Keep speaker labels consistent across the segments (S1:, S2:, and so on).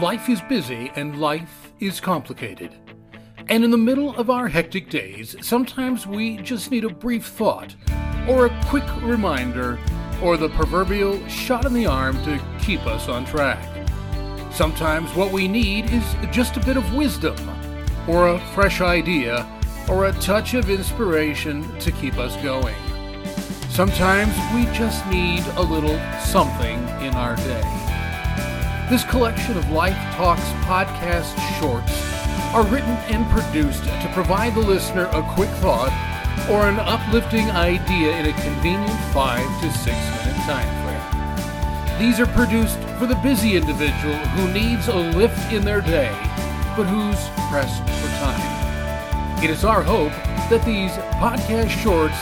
S1: Life is busy and life is complicated. And in the middle of our hectic days, sometimes we just need a brief thought, or a quick reminder, or the proverbial shot in the arm to keep us on track. Sometimes what we need is just a bit of wisdom, or a fresh idea, or a touch of inspiration to keep us going. Sometimes we just need a little something in our day. This collection of Life Talks podcast shorts are written and produced to provide the listener a quick thought or an uplifting idea in a convenient five to six minute time frame. These are produced for the busy individual who needs a lift in their day, but who's pressed for time. It is our hope that these podcast shorts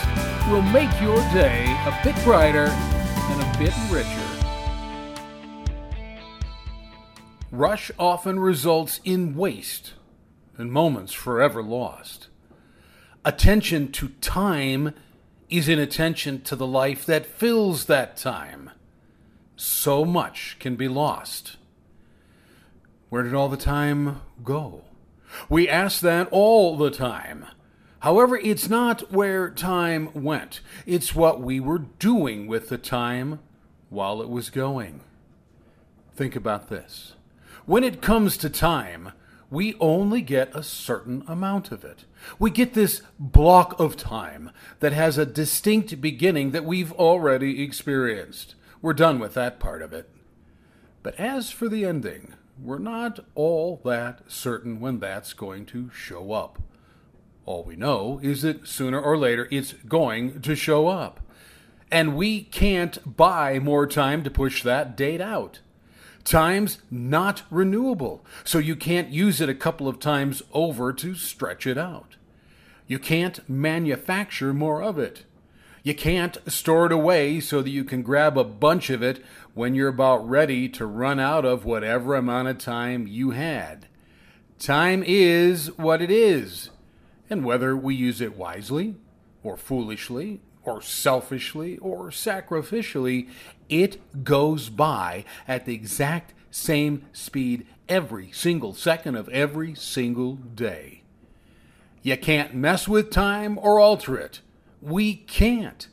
S1: will make your day a bit brighter and a bit richer. Rush often results in waste and moments forever lost. Attention to time is inattention to the life that fills that time. So much can be lost. Where did all the time go? We ask that all the time. However, it's not where time went, it's what we were doing with the time while it was going. Think about this. When it comes to time, we only get a certain amount of it. We get this block of time that has a distinct beginning that we've already experienced. We're done with that part of it. But as for the ending, we're not all that certain when that's going to show up. All we know is that sooner or later it's going to show up. And we can't buy more time to push that date out. Time's not renewable, so you can't use it a couple of times over to stretch it out. You can't manufacture more of it. You can't store it away so that you can grab a bunch of it when you're about ready to run out of whatever amount of time you had. Time is what it is, and whether we use it wisely or foolishly or selfishly or sacrificially, it goes by at the exact same speed every single second of every single day. You can't mess with time or alter it. We can't.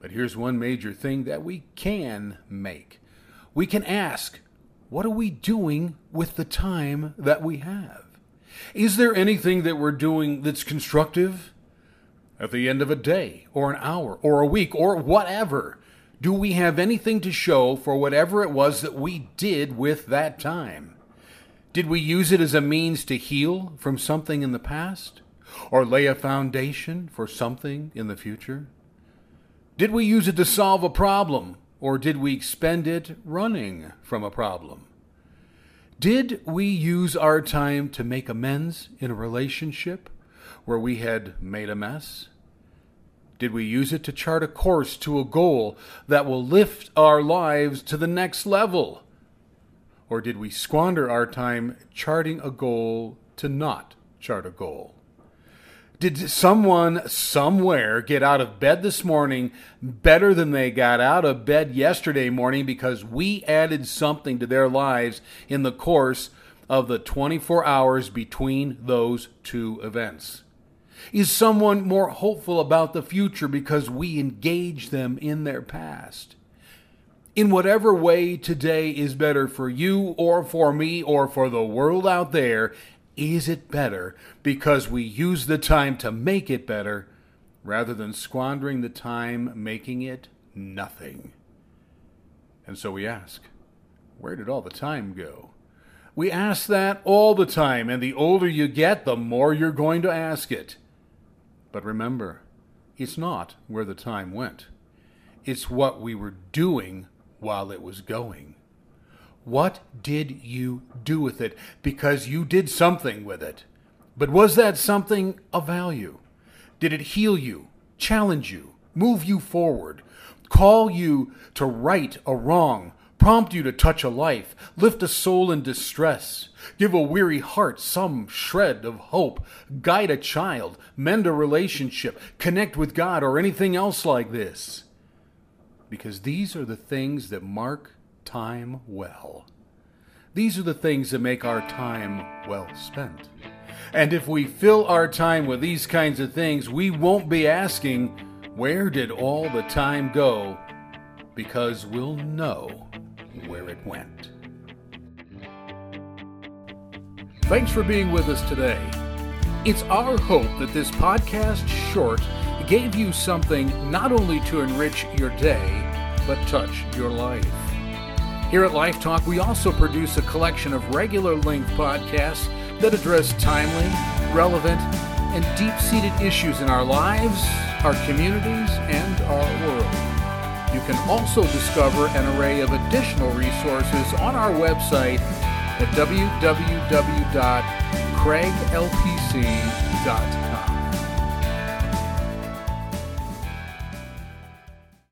S1: But here's one major thing that we can make. We can ask, what are we doing with the time that we have? Is there anything that we're doing that's constructive? At the end of a day, or an hour, or a week, or whatever? Do we have anything to show for whatever it was that we did with that time? Did we use it as a means to heal from something in the past? Or lay a foundation for something in the future? Did we use it to solve a problem? Or did we spend it running from a problem? Did we use our time to make amends in a relationship where we had made a mess? Did we use it to chart a course to a goal that will lift our lives to the next level? Or did we squander our time charting a goal to not chart a goal? Did someone somewhere get out of bed this morning better than they got out of bed yesterday morning because we added something to their lives in the course of the 24 hours between those two events? Is someone more hopeful about the future because we engage them in their past? In whatever way today is better for you or for me or for the world out there, is it better because we use the time to make it better rather than squandering the time making it nothing? And so we ask, where did all the time go? We ask that all the time, and the older you get, the more you're going to ask it. But remember, it's not where the time went. It's what we were doing while it was going. What did you do with it? Because you did something with it. But was that something of value? Did it heal you, challenge you, move you forward, call you to right a wrong, prompt you to touch a life, lift a soul in distress, give a weary heart some shred of hope, guide a child, mend a relationship, connect with God, or anything else like this. Because these are the things that mark time well. These are the things that make our time well spent. And if we fill our time with these kinds of things, we won't be asking, Where did all the time go? Because we'll know where it went. Thanks for being with us today. It's our hope that this podcast short gave you something not only to enrich your day, but touch your life. Here at Life Talk, we also produce a collection of regular length podcasts that address timely, relevant, and deep seated issues in our lives, our communities, and our world. You can also discover an array of additional resources on our website at www.craiglpc.com.